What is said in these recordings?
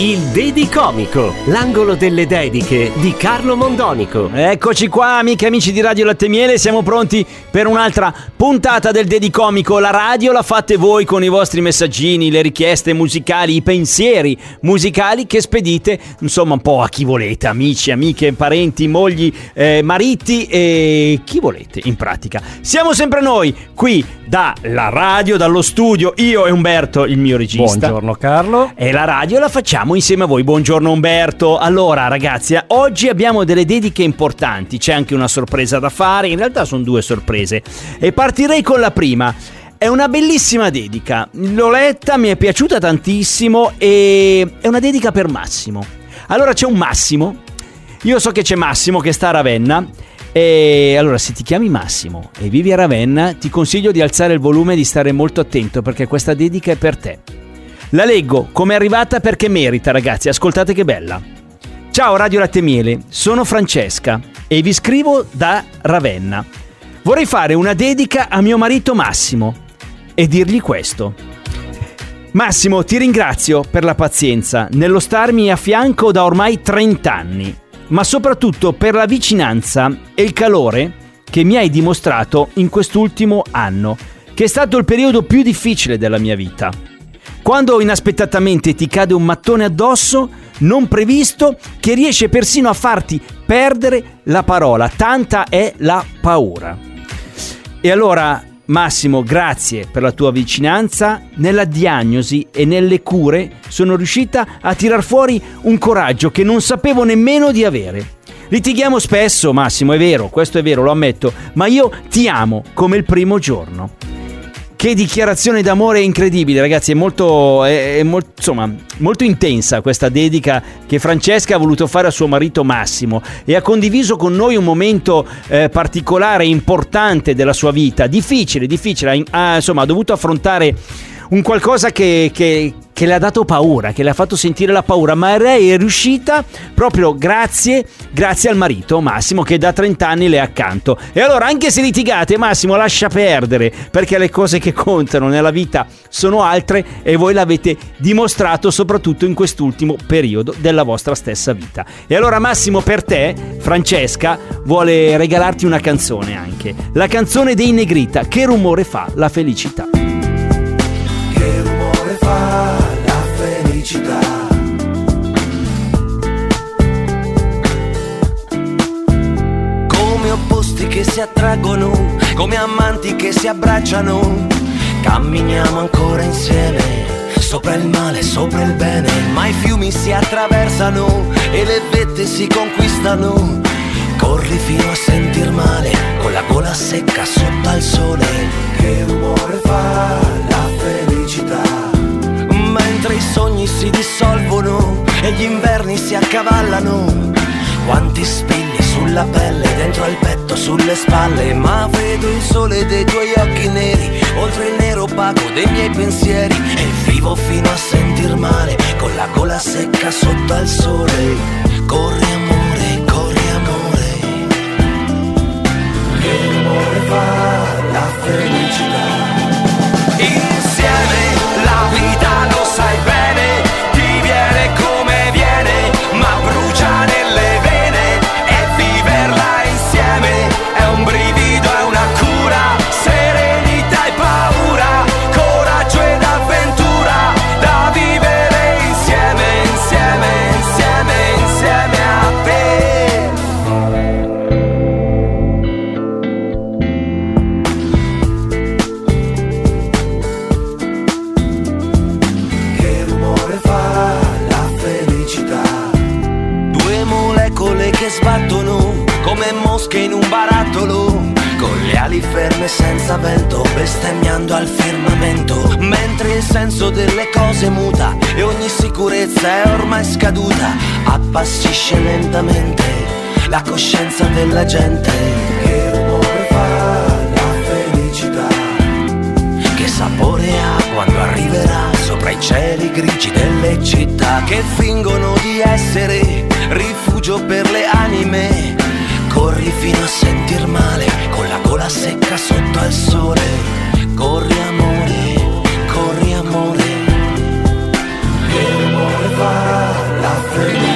Il Dedi Comico, l'angolo delle dediche di Carlo Mondonico. Eccoci qua, amiche e amici di Radio Latte Miele, siamo pronti per un'altra puntata del Dedicomico. La radio la fate voi con i vostri messaggini, le richieste musicali, i pensieri musicali che spedite, insomma, un po' a chi volete, amici, amiche, parenti, mogli, eh, mariti e chi volete, in pratica. Siamo sempre noi qui dalla radio, dallo studio, io e Umberto, il mio regista. Buongiorno Carlo. E la radio la facciamo insieme a voi. Buongiorno Umberto. Allora ragazzi, eh, oggi abbiamo delle dediche importanti, c'è anche una sorpresa da fare, in realtà sono due sorprese. E partirei con la prima. È una bellissima dedica, l'ho letta, mi è piaciuta tantissimo e è una dedica per Massimo. Allora c'è un Massimo, io so che c'è Massimo che sta a Ravenna e allora se ti chiami Massimo e vivi a Ravenna ti consiglio di alzare il volume e di stare molto attento perché questa dedica è per te. La leggo come è arrivata perché merita, ragazzi. Ascoltate che bella. Ciao Radio Latte Miele, sono Francesca e vi scrivo da Ravenna. Vorrei fare una dedica a mio marito Massimo e dirgli questo. Massimo, ti ringrazio per la pazienza nello starmi a fianco da ormai 30 anni, ma soprattutto per la vicinanza e il calore che mi hai dimostrato in quest'ultimo anno, che è stato il periodo più difficile della mia vita. Quando inaspettatamente ti cade un mattone addosso, non previsto, che riesce persino a farti perdere la parola, tanta è la paura. E allora, Massimo, grazie per la tua vicinanza. Nella diagnosi e nelle cure sono riuscita a tirar fuori un coraggio che non sapevo nemmeno di avere. Litighiamo spesso, Massimo, è vero, questo è vero, lo ammetto, ma io ti amo come il primo giorno. Che dichiarazione d'amore incredibile, ragazzi! È molto, è, è mol- insomma, molto intensa questa dedica che Francesca ha voluto fare a suo marito Massimo e ha condiviso con noi un momento eh, particolare importante della sua vita. Difficile, difficile. Ha, insomma, ha dovuto affrontare un qualcosa che, che, che, le ha dato paura, che le ha fatto sentire la paura, ma lei è riuscita proprio grazie, grazie al marito Massimo che da 30 anni le è accanto. E allora anche se litigate Massimo lascia perdere perché le cose che contano nella vita sono altre e voi l'avete dimostrato soprattutto in quest'ultimo periodo della vostra stessa vita. E allora Massimo per te, Francesca, vuole regalarti una canzone anche, la canzone dei Negrita, che rumore fa la felicità. Fa la felicità? Come opposti che si attraggono, come amanti che si abbracciano, camminiamo ancora insieme. Sopra il male, sopra il bene, ma i fiumi si attraversano e le vette si conquistano. Corri fino a sentir male, con la gola secca sotto al sole. Che rumore fa la felicità? Mentre i sogni si dissolvono e gli inverni si accavallano. Quanti spilli sulla pelle, dentro al petto, sulle spalle. Ma vedo il sole dei tuoi occhi neri, oltre il nero opaco dei miei pensieri. E vivo fino a sentir male, con la gola secca sotto al sole. Corri amore, corri amore. Che rumore fa la felicità? senza vento, bestemmiando al firmamento, mentre il senso delle cose muta e ogni sicurezza è ormai scaduta, appassisce lentamente la coscienza della gente. Che rumore fa la felicità? Che sapore ha quando arriverà sopra i cieli grigi delle città che fingono di essere rifugio per le anime? Corri fino a sentir male, con la gola secca sotto al sole. Corri amore, corri amore. Che rumore fa la?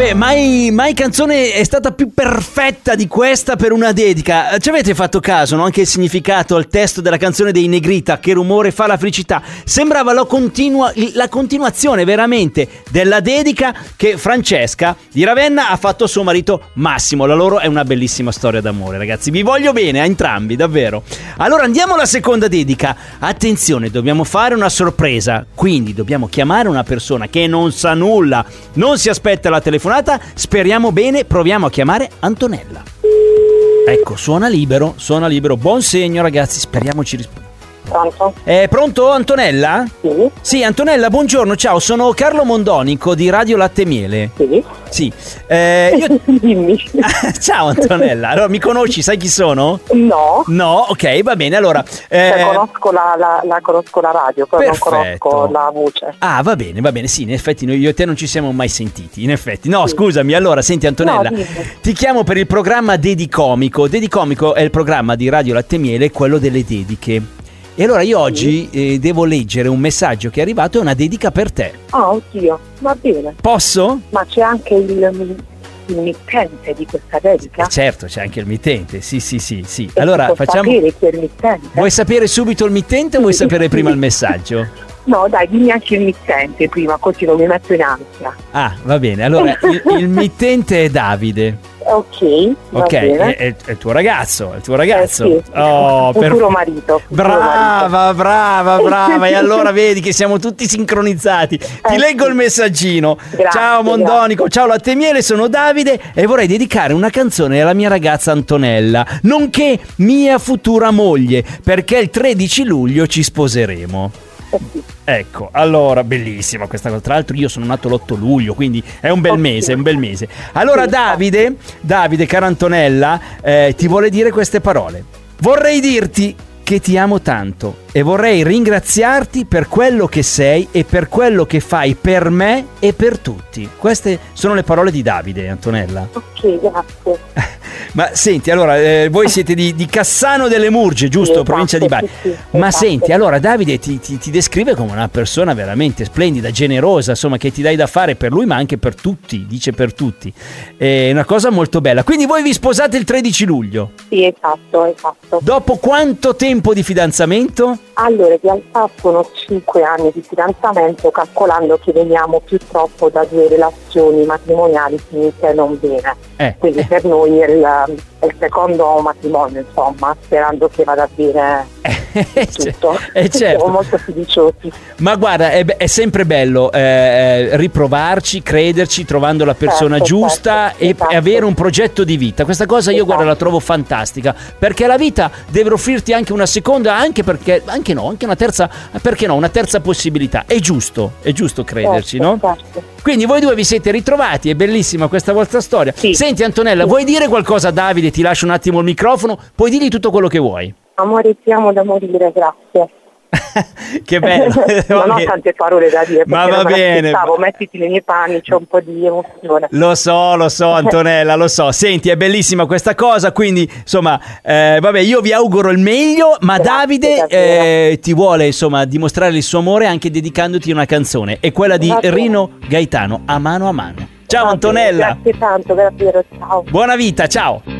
Vabbè, mai, mai canzone è stata più perfetta di questa per una dedica. Ci avete fatto caso, no? Anche il significato al testo della canzone dei Negrita, che rumore fa la felicità. Sembrava la, continua- la continuazione veramente della dedica che Francesca di Ravenna ha fatto a suo marito Massimo. La loro è una bellissima storia d'amore, ragazzi. Vi voglio bene a entrambi, davvero. Allora andiamo alla seconda dedica. Attenzione, dobbiamo fare una sorpresa. Quindi dobbiamo chiamare una persona che non sa nulla, non si aspetta la telefonata. Speriamo bene, proviamo a chiamare Antonella. Ecco, suona libero, suona libero. Buon segno, ragazzi. Speriamo ci risponda. Pronto? È pronto Antonella? Sì. Sì, Antonella, buongiorno, ciao, sono Carlo Mondonico di Radio Latte Miele. Sì. Sì. Eh, io... Dimmi. ciao Antonella, allora mi conosci, sai chi sono? No. No, ok, va bene, allora... Cioè, eh, conosco, la, la- la- conosco la radio, però Perfetto. non conosco la voce. Ah, va bene, va bene, sì, in effetti noi, io e te non ci siamo mai sentiti, in effetti. No, scusami, allora, senti Antonella, No, ti chiamo per il programma Dedicomico. Dedicomico è il programma di Radio Latte Miele, quello delle dediche. E allora io oggi eh, devo leggere un messaggio che è arrivato, è una dedica per te. Ah, oddio, va bene. Posso? Ma c'è anche il, il mittente di questa dedica? Eh, certo, c'è anche il mittente, sì, sì, sì, sì. E Allora, facciamo... sapere chi è il mittente? Vuoi sapere subito il mittente o vuoi sapere prima il messaggio? No, dai, dimmi anche il mittente prima, così non mi metto in ansia. Ah, va bene. Allora, il, il mittente è Davide. Ok, Ok, è, è- è il tuo ragazzo, è il tuo ragazzo. Eh sì, Oh, futuro per- marito. futuro Brava, brava, brava. E allora vedi che siamo tutti sincronizzati. Ti Eh, leggo sì. il messaggino. Grazie, ciao Mondonico, ciao Latte e Miele, sono Davide e vorrei dedicare una canzone alla mia ragazza Antonella, nonché mia futura moglie, perché il 13 luglio ci sposeremo. Ecco, allora, bellissima questa cosa. Tra l'altro io sono nato l'8 luglio, quindi è un bel mese, è un bel mese. Allora Davide, Davide, cara Antonella, eh, ti vuole dire queste parole. Vorrei dirti che ti amo tanto e vorrei ringraziarti per quello che sei e per quello che fai per me e per tutti. Queste sono le parole di Davide, Antonella. Ok, grazie. Ma senti, allora, eh, voi siete di, di Cassano delle Murge, giusto? Sì, Provincia di Bari. esatto, sì, sì, Ma esatto. senti, allora Davide ti, ti- ti descrive come una persona veramente splendida, generosa, insomma, che ti dai da fare per lui, ma anche per tutti, dice per tutti. È una cosa molto bella. Quindi voi vi sposate il 13 luglio. Sì, esatto, esatto. Dopo quanto tempo di fidanzamento? Allora, in realtà sono 5 anni di fidanzamento, calcolando che veniamo purtroppo da due relazioni matrimoniali finite non bene. Eh, Quindi eh. per noi il, il secondo matrimonio, insomma, sperando che vada bene tutto. eh, certo. Siamo molto fiduciosi. Ma guarda, è, è sempre bello eh, eh, riprovarci, crederci, trovando la persona Certo, giusta certo, e, esatto. e avere un progetto di vita. Questa cosa io guarda la trovo fantastica, perché la vita deve offrirti anche una seconda, anche perché, anche no, anche una terza, perché no, una terza possibilità. È giusto, è giusto crederci, Certo, no? certo. Quindi voi due vi siete ritrovati, è bellissima questa vostra storia. Senti Antonella, vuoi dire qualcosa a Davide? Ti lascio un attimo il microfono, puoi dirgli tutto quello che vuoi. Amore, ti amo da morire, grazie. Che bello. Non ho tante parole da dire, Ma va bene. mettiti nei miei panni, c'è un po' di emozione. Lo so, lo so Antonella, lo so. Senti, è bellissima questa cosa, quindi insomma, eh, vabbè, io vi auguro il meglio, ma Davide eh, ti vuole insomma dimostrare il suo amore anche dedicandoti una canzone, è quella di bene. Rino Gaetano, A mano a mano. Ciao Antonella, Grazie tanto, davvero, ciao. buona vita, ciao.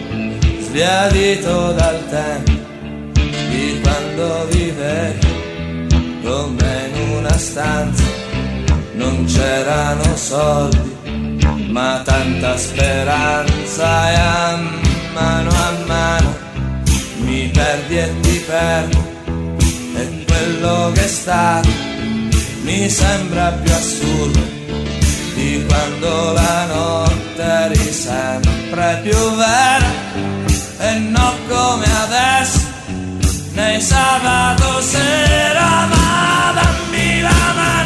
sbiadito dal tempo di quando vivevi come in una stanza non c'erano soldi ma tanta speranza e a mano a mano mi perdi e ti perdo e quello che è stato mi sembra più assurdo di quando la notte eri sempre più vera e non come adesso nei sabato sera ma dammi la mano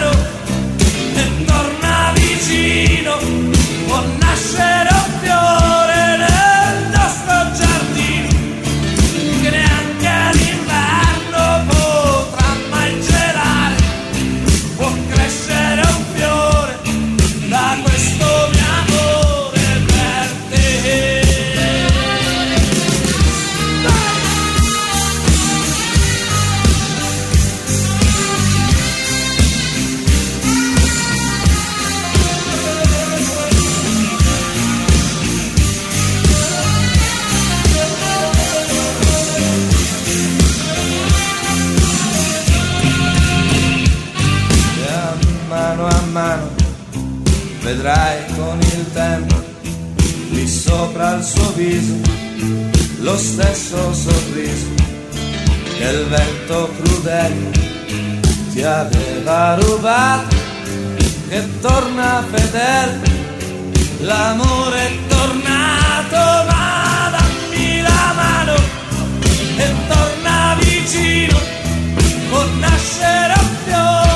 con il tempo lì sopra il suo viso lo stesso sorriso che il vento crudele ti aveva rubato che torna fedele l'amore è tornato ma dammi la mano e torna vicino può nascere un fiore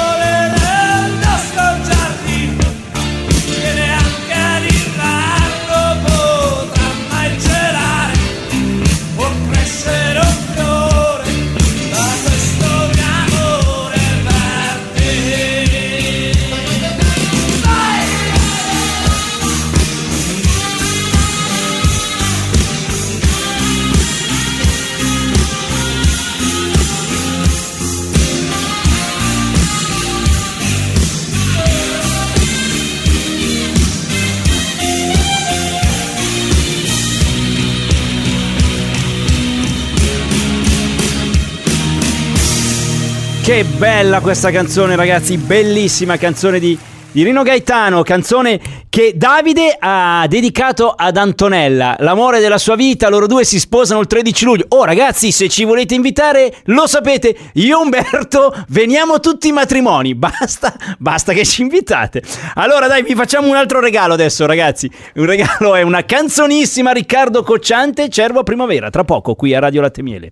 Bella questa canzone, ragazzi, bellissima canzone di, di Rino Gaetano, canzone che Davide ha dedicato ad Antonella, l'amore della sua vita, loro due si sposano il 13 luglio. Oh ragazzi, se ci volete invitare, lo sapete, io Umberto veniamo tutti i matrimoni, basta, basta che ci invitate. Allora dai, vi facciamo un altro regalo adesso, ragazzi. Un regalo è una canzonissima Riccardo Cocciante, Cervo Primavera, tra poco qui a Radio Latte Miele.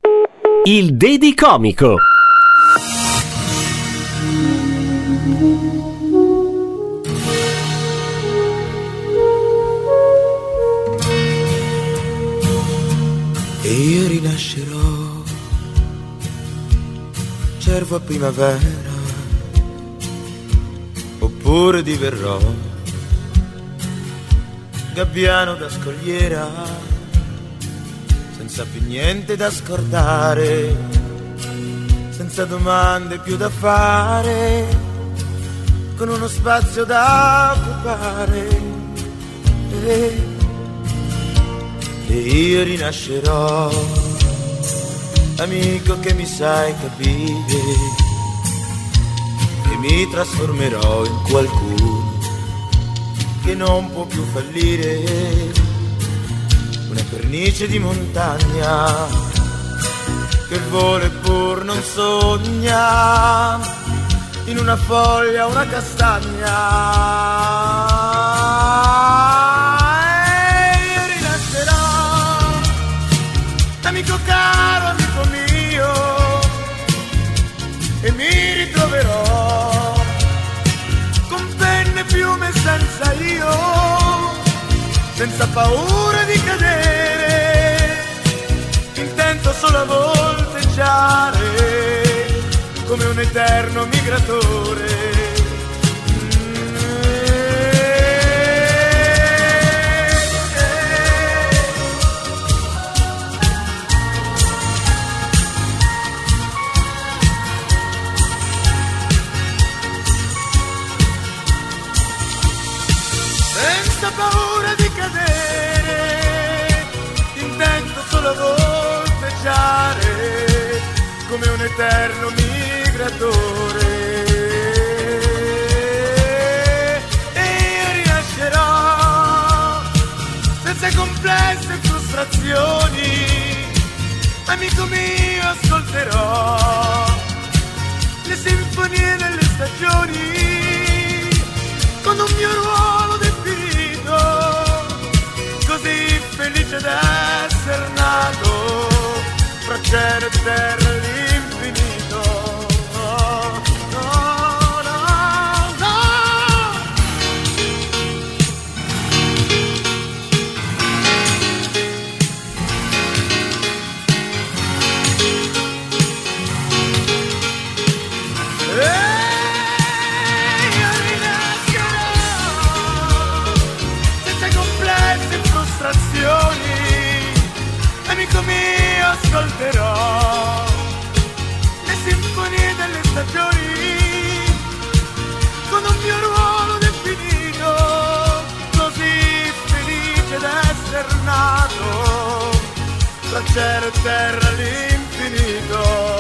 Il Dedi Comico. Io rinascerò, cervo tua primavera, oppure diverrò. Gabbiano da scogliera, senza più niente da scordare, senza domande più da fare, con uno spazio da occupare. E, e io rinascerò, amico che mi sai capire, e mi trasformerò in qualcuno che non può più fallire, una pernice di montagna che vuole pur non sogna, in una foglia una castagna. Senza paura di cadere, intento solo a volteggiare come un eterno migratore. Amico mio ascolterò le sinfonie delle stagioni con un mio ruolo definito, così felice d'essere nato fra cielo e terra e ascolterò le sinfonie delle stagioni con un mio ruolo definito, così felice d'essere nato tra cielo e terra all'infinito.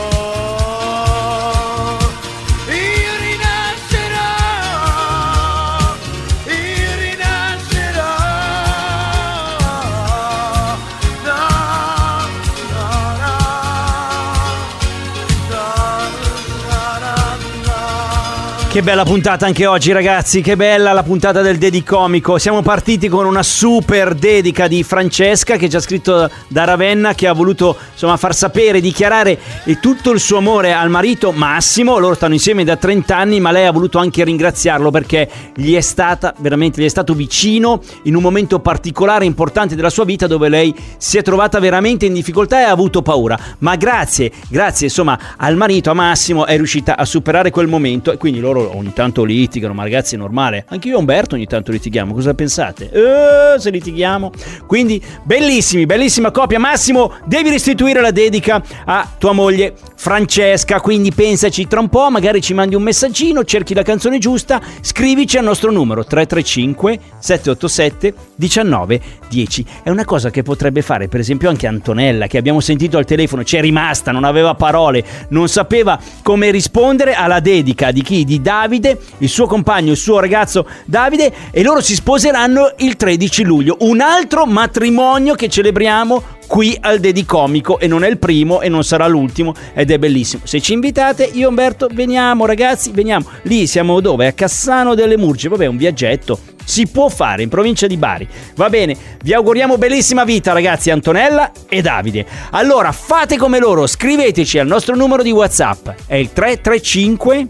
Che bella puntata anche oggi ragazzi, che bella la puntata del Dedicomico. Siamo partiti con una super dedica di Francesca che ci ha scritto da Ravenna che ha voluto insomma far sapere, dichiarare tutto il suo amore al marito Massimo. Loro stanno insieme da 30 anni, ma lei ha voluto anche ringraziarlo perché gli è stata veramente gli è stato vicino in un momento particolare importante della sua vita dove lei si è trovata veramente in difficoltà e ha avuto paura. Ma grazie, grazie insomma al marito, a Massimo, è riuscita a superare quel momento e quindi loro ogni tanto litigano, ma ragazzi è normale. Anche io e Umberto ogni tanto litighiamo, cosa pensate? Eh, se litighiamo. Quindi bellissimi, bellissima coppia. Massimo, devi restituire la dedica a tua moglie Francesca, quindi pensaci tra un po', magari ci mandi un messaggino, cerchi la canzone giusta, scrivici al nostro numero 335 787 19 10. È una cosa che potrebbe fare per esempio anche Antonella che abbiamo sentito al telefono, c'è rimasta, non aveva parole, non sapeva come rispondere alla dedica di chi? Di Davide, il suo compagno, il suo ragazzo Davide e loro si sposeranno il 13 luglio. Un altro matrimonio che celebriamo qui al Dedicomico e non è il primo e non sarà l'ultimo ed è bellissimo. Se ci invitate, io Umberto veniamo ragazzi, veniamo. Lì siamo dove? A Cassano delle Murge, vabbè, un viaggetto. Si può fare in provincia di Bari. Va bene, vi auguriamo bellissima vita ragazzi Antonella e Davide. Allora fate come loro, scriveteci al nostro numero di WhatsApp. È il 335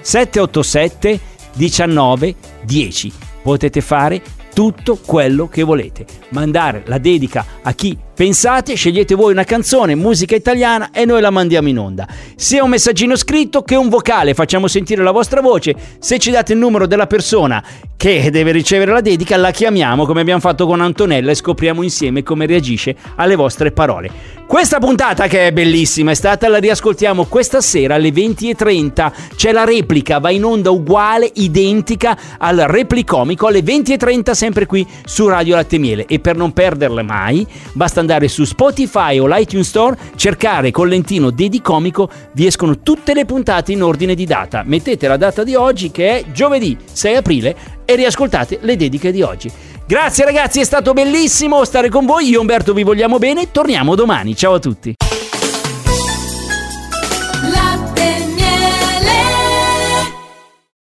787 19 10. Potete fare tutto quello che volete. Mandare la dedica a chi Pensate, scegliete voi una canzone, musica italiana e noi la mandiamo in onda. Sia un messaggino scritto che un vocale, facciamo sentire la vostra voce. Se ci date il numero della persona che deve ricevere la dedica, la chiamiamo come abbiamo fatto con Antonella e scopriamo insieme come reagisce alle vostre parole. Questa puntata che è bellissima è stata, la riascoltiamo questa sera alle 20.30. C'è la replica, va in onda uguale, identica al replicomico alle 20.30 sempre qui su Radio Latte Miele. E per non perderle mai, basta andare su Spotify o l'iTunes Store, cercare con lentino Dedicomico, vi escono tutte le puntate in ordine di data. Mettete la data di oggi che è giovedì 6 aprile e riascoltate le dediche di oggi. Grazie ragazzi, è stato bellissimo stare con voi. Io Umberto vi vogliamo bene. Torniamo domani. Ciao a tutti.